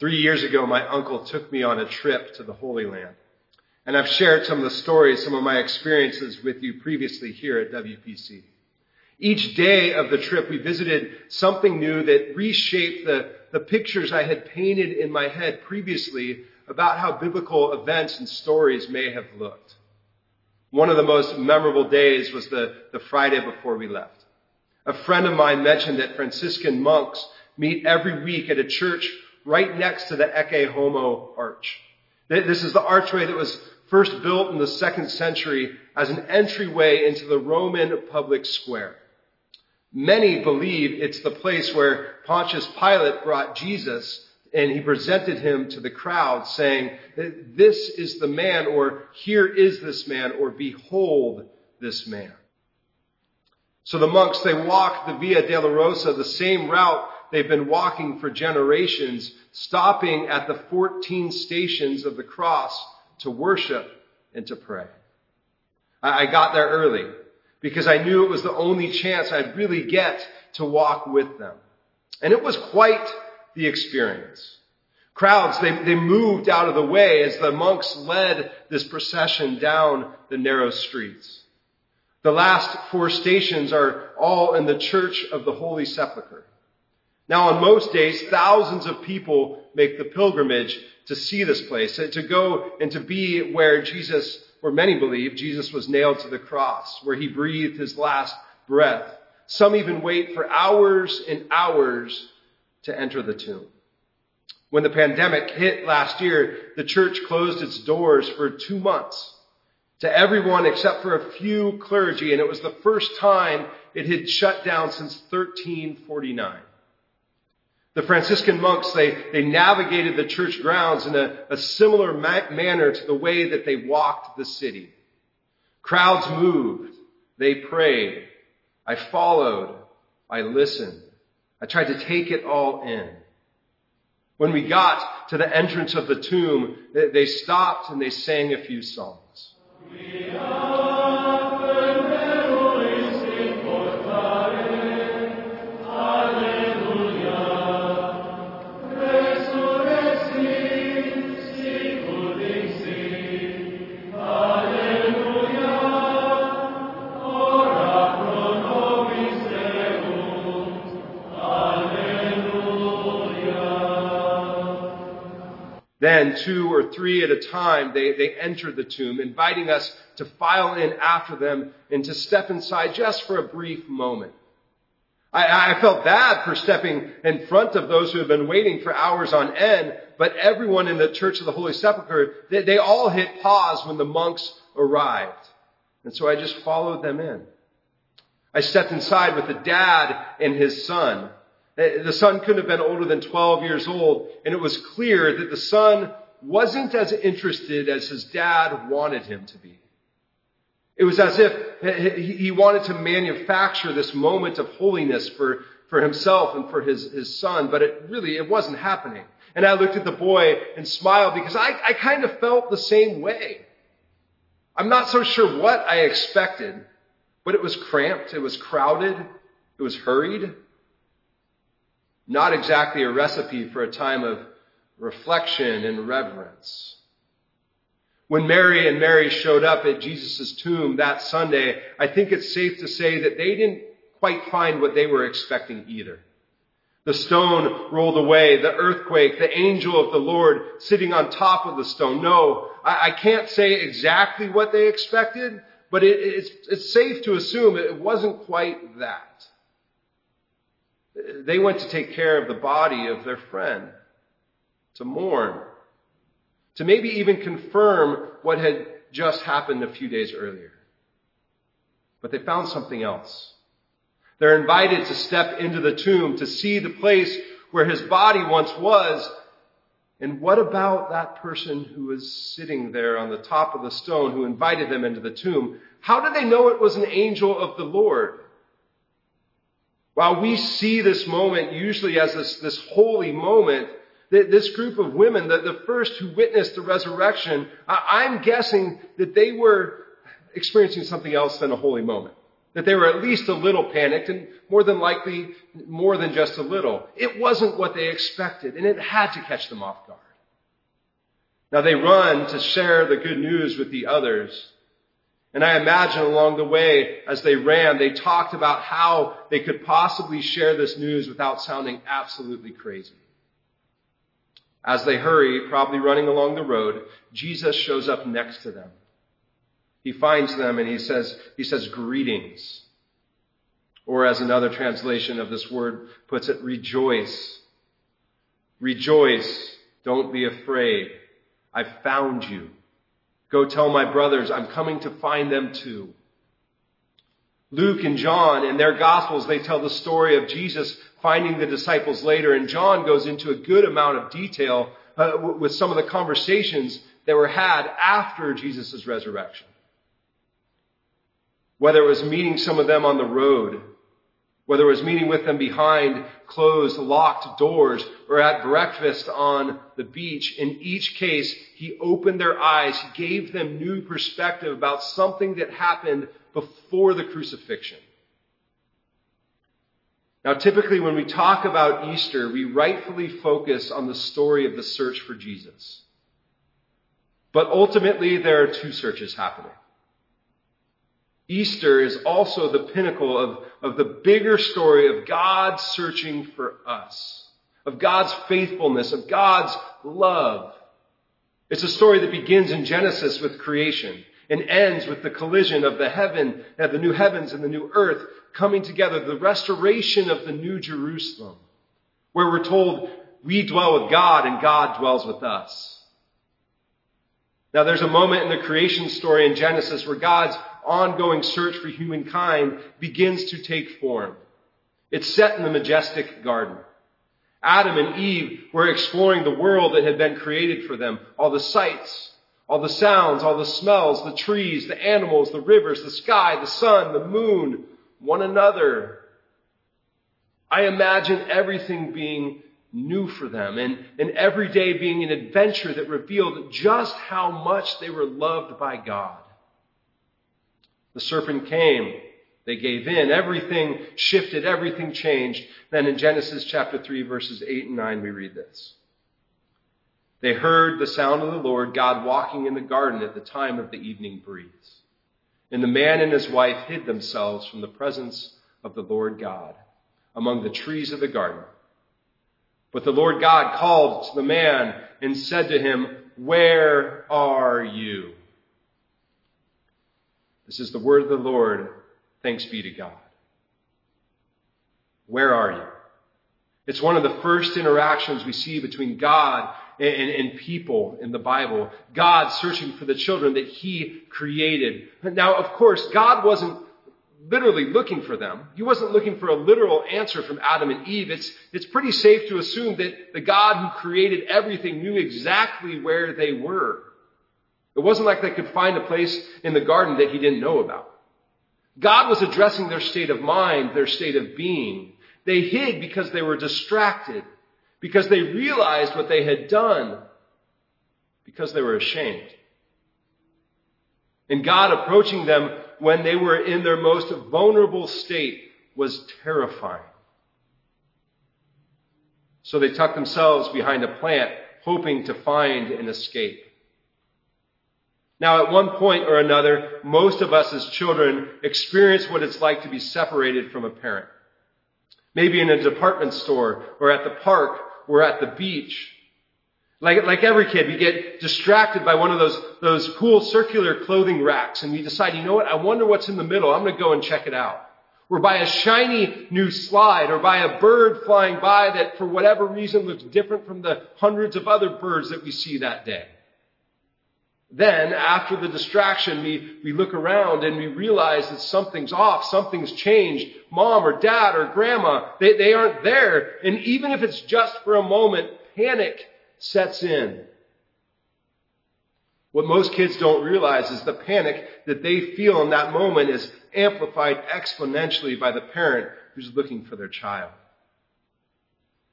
Three years ago, my uncle took me on a trip to the Holy Land. And I've shared some of the stories, some of my experiences with you previously here at WPC. Each day of the trip, we visited something new that reshaped the, the pictures I had painted in my head previously about how biblical events and stories may have looked. One of the most memorable days was the, the Friday before we left. A friend of mine mentioned that Franciscan monks meet every week at a church right next to the Ecce Homo arch. This is the archway that was first built in the second century as an entryway into the Roman public square. Many believe it's the place where Pontius Pilate brought Jesus and he presented him to the crowd saying, this is the man, or here is this man, or behold this man. So the monks, they walk the Via Dolorosa, the same route they've been walking for generations, stopping at the 14 stations of the cross to worship and to pray. I got there early because I knew it was the only chance I'd really get to walk with them. And it was quite the experience. Crowds, they, they moved out of the way as the monks led this procession down the narrow streets. The last four stations are all in the Church of the Holy Sepulchre. Now, on most days, thousands of people make the pilgrimage to see this place, to go and to be where Jesus, where many believe Jesus was nailed to the cross, where he breathed his last breath. Some even wait for hours and hours to enter the tomb. When the pandemic hit last year, the church closed its doors for two months to everyone except for a few clergy, and it was the first time it had shut down since 1349. The Franciscan monks, they, they navigated the church grounds in a, a similar ma- manner to the way that they walked the city. Crowds moved. They prayed. I followed. I listened. I tried to take it all in. When we got to the entrance of the tomb, they stopped and they sang a few songs. Then, two or three at a time, they, they entered the tomb, inviting us to file in after them and to step inside just for a brief moment. I, I felt bad for stepping in front of those who had been waiting for hours on end, but everyone in the Church of the Holy Sepulchre, they, they all hit pause when the monks arrived. And so I just followed them in. I stepped inside with the dad and his son. Uh, the son couldn't have been older than 12 years old, and it was clear that the son wasn't as interested as his dad wanted him to be. It was as if he wanted to manufacture this moment of holiness for, for himself and for his, his son, but it really, it wasn't happening. And I looked at the boy and smiled because I, I kind of felt the same way. I'm not so sure what I expected, but it was cramped, it was crowded, it was hurried. Not exactly a recipe for a time of reflection and reverence. When Mary and Mary showed up at Jesus' tomb that Sunday, I think it's safe to say that they didn't quite find what they were expecting either. The stone rolled away, the earthquake, the angel of the Lord sitting on top of the stone. No, I, I can't say exactly what they expected, but it, it's, it's safe to assume it wasn't quite that. They went to take care of the body of their friend, to mourn, to maybe even confirm what had just happened a few days earlier. But they found something else. They're invited to step into the tomb to see the place where his body once was. And what about that person who was sitting there on the top of the stone who invited them into the tomb? How did they know it was an angel of the Lord? While we see this moment usually as this, this holy moment, this group of women, the, the first who witnessed the resurrection, I'm guessing that they were experiencing something else than a holy moment. That they were at least a little panicked and more than likely more than just a little. It wasn't what they expected and it had to catch them off guard. Now they run to share the good news with the others. And I imagine along the way, as they ran, they talked about how they could possibly share this news without sounding absolutely crazy. As they hurry, probably running along the road, Jesus shows up next to them. He finds them and he says, he says, greetings. Or as another translation of this word puts it, rejoice. Rejoice. Don't be afraid. I've found you. Go tell my brothers, I'm coming to find them too. Luke and John, in their Gospels, they tell the story of Jesus finding the disciples later, and John goes into a good amount of detail uh, with some of the conversations that were had after Jesus' resurrection. Whether it was meeting some of them on the road, whether it was meeting with them behind closed, locked doors, or at breakfast on the beach, in each case, he opened their eyes, he gave them new perspective about something that happened before the crucifixion. Now, typically when we talk about Easter, we rightfully focus on the story of the search for Jesus. But ultimately, there are two searches happening. Easter is also the pinnacle of, of the bigger story of God searching for us, of God's faithfulness, of God's love. It's a story that begins in Genesis with creation and ends with the collision of the heaven, uh, the new heavens and the new earth coming together, the restoration of the new Jerusalem, where we're told we dwell with God and God dwells with us. Now there's a moment in the creation story in Genesis where God's ongoing search for humankind begins to take form. It's set in the majestic garden. Adam and Eve were exploring the world that had been created for them. All the sights, all the sounds, all the smells, the trees, the animals, the rivers, the sky, the sun, the moon, one another. I imagine everything being new for them and, and every day being an adventure that revealed just how much they were loved by God. The serpent came. They gave in. Everything shifted. Everything changed. Then in Genesis chapter 3 verses 8 and 9 we read this. They heard the sound of the Lord God walking in the garden at the time of the evening breeze. And the man and his wife hid themselves from the presence of the Lord God among the trees of the garden. But the Lord God called to the man and said to him, Where are you? This is the word of the Lord. Thanks be to God. Where are you? It's one of the first interactions we see between God and, and, people in the Bible. God searching for the children that He created. Now, of course, God wasn't literally looking for them. He wasn't looking for a literal answer from Adam and Eve. It's, it's pretty safe to assume that the God who created everything knew exactly where they were. It wasn't like they could find a place in the garden that he didn't know about. God was addressing their state of mind, their state of being. They hid because they were distracted, because they realized what they had done, because they were ashamed. And God approaching them when they were in their most vulnerable state was terrifying. So they tucked themselves behind a plant, hoping to find an escape. Now, at one point or another, most of us as children experience what it's like to be separated from a parent. Maybe in a department store, or at the park, or at the beach. Like, like every kid, we get distracted by one of those, those cool circular clothing racks, and we decide, you know what, I wonder what's in the middle. I'm gonna go and check it out. Or by a shiny new slide, or by a bird flying by that for whatever reason looks different from the hundreds of other birds that we see that day. Then, after the distraction, we, we look around and we realize that something's off, something's changed. Mom or dad or grandma, they, they aren't there. And even if it's just for a moment, panic sets in. What most kids don't realize is the panic that they feel in that moment is amplified exponentially by the parent who's looking for their child.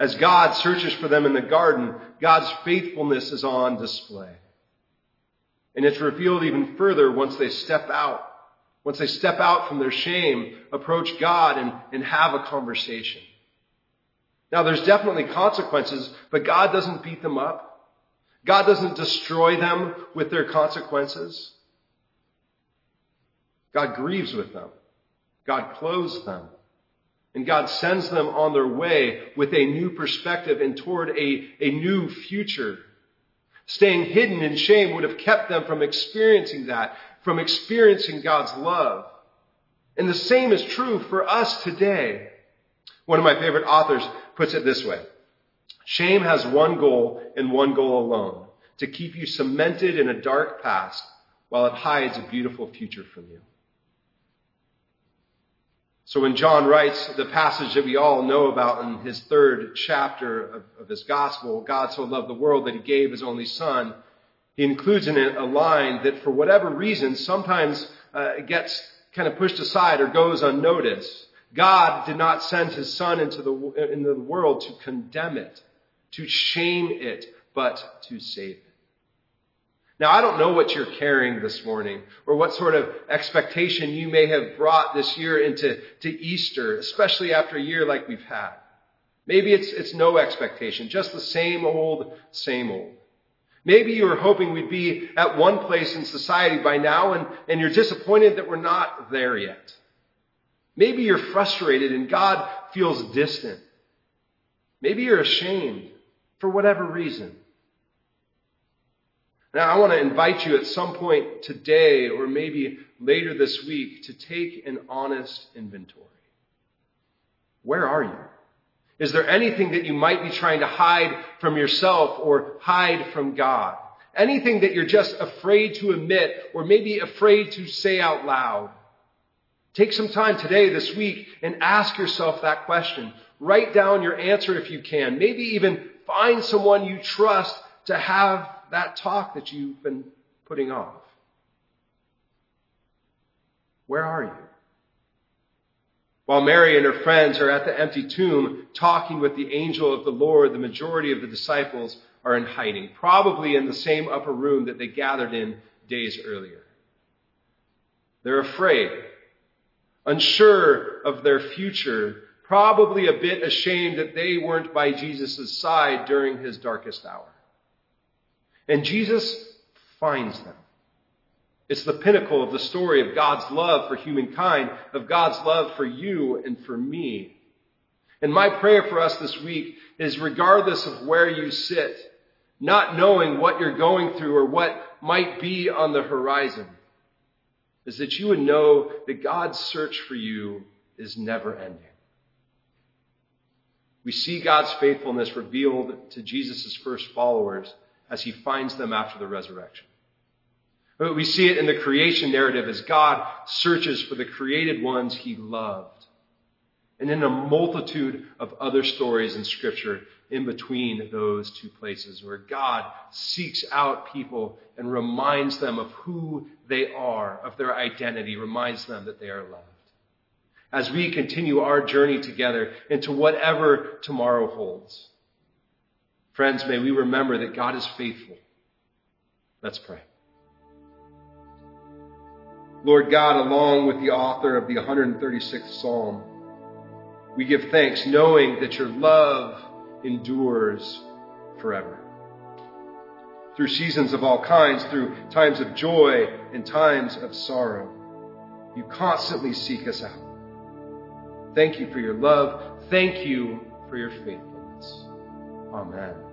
As God searches for them in the garden, God's faithfulness is on display. And it's revealed even further once they step out once they step out from their shame, approach God and, and have a conversation. Now, there's definitely consequences, but God doesn't beat them up. God doesn't destroy them with their consequences. God grieves with them. God clothes them. And God sends them on their way with a new perspective and toward a, a new future. Staying hidden in shame would have kept them from experiencing that, from experiencing God's love. And the same is true for us today. One of my favorite authors puts it this way. Shame has one goal and one goal alone, to keep you cemented in a dark past while it hides a beautiful future from you. So when John writes the passage that we all know about in his third chapter of, of, his gospel, God so loved the world that he gave his only son, he includes in it a line that for whatever reason sometimes uh, gets kind of pushed aside or goes unnoticed. God did not send his son into the, into the world to condemn it, to shame it, but to save it. Now, I don't know what you're carrying this morning or what sort of expectation you may have brought this year into to Easter, especially after a year like we've had. Maybe it's, it's no expectation, just the same old, same old. Maybe you were hoping we'd be at one place in society by now and, and you're disappointed that we're not there yet. Maybe you're frustrated and God feels distant. Maybe you're ashamed for whatever reason. Now, I want to invite you at some point today or maybe later this week to take an honest inventory. Where are you? Is there anything that you might be trying to hide from yourself or hide from God? Anything that you're just afraid to admit or maybe afraid to say out loud? Take some time today, this week, and ask yourself that question. Write down your answer if you can. Maybe even find someone you trust to have that talk that you've been putting off. Where are you? While Mary and her friends are at the empty tomb talking with the angel of the Lord, the majority of the disciples are in hiding, probably in the same upper room that they gathered in days earlier. They're afraid unsure of their future, probably a bit ashamed that they weren't by Jesus' side during his darkest hour. And Jesus finds them. It's the pinnacle of the story of God's love for humankind, of God's love for you and for me. And my prayer for us this week is regardless of where you sit, not knowing what you're going through or what might be on the horizon, is that you would know that God's search for you is never ending. We see God's faithfulness revealed to Jesus' first followers as he finds them after the resurrection. We see it in the creation narrative as God searches for the created ones he loved. And in a multitude of other stories in Scripture in between those two places where God seeks out people and reminds them of who they are, of their identity, reminds them that they are loved. As we continue our journey together into whatever tomorrow holds. Friends, may we remember that God is faithful. Let's pray. Lord God, along with the author of the 136th Psalm, we give thanks knowing that your love endures forever. Through seasons of all kinds, through times of joy and times of sorrow, you constantly seek us out. Thank you for your love. Thank you for your faithfulness. Amen.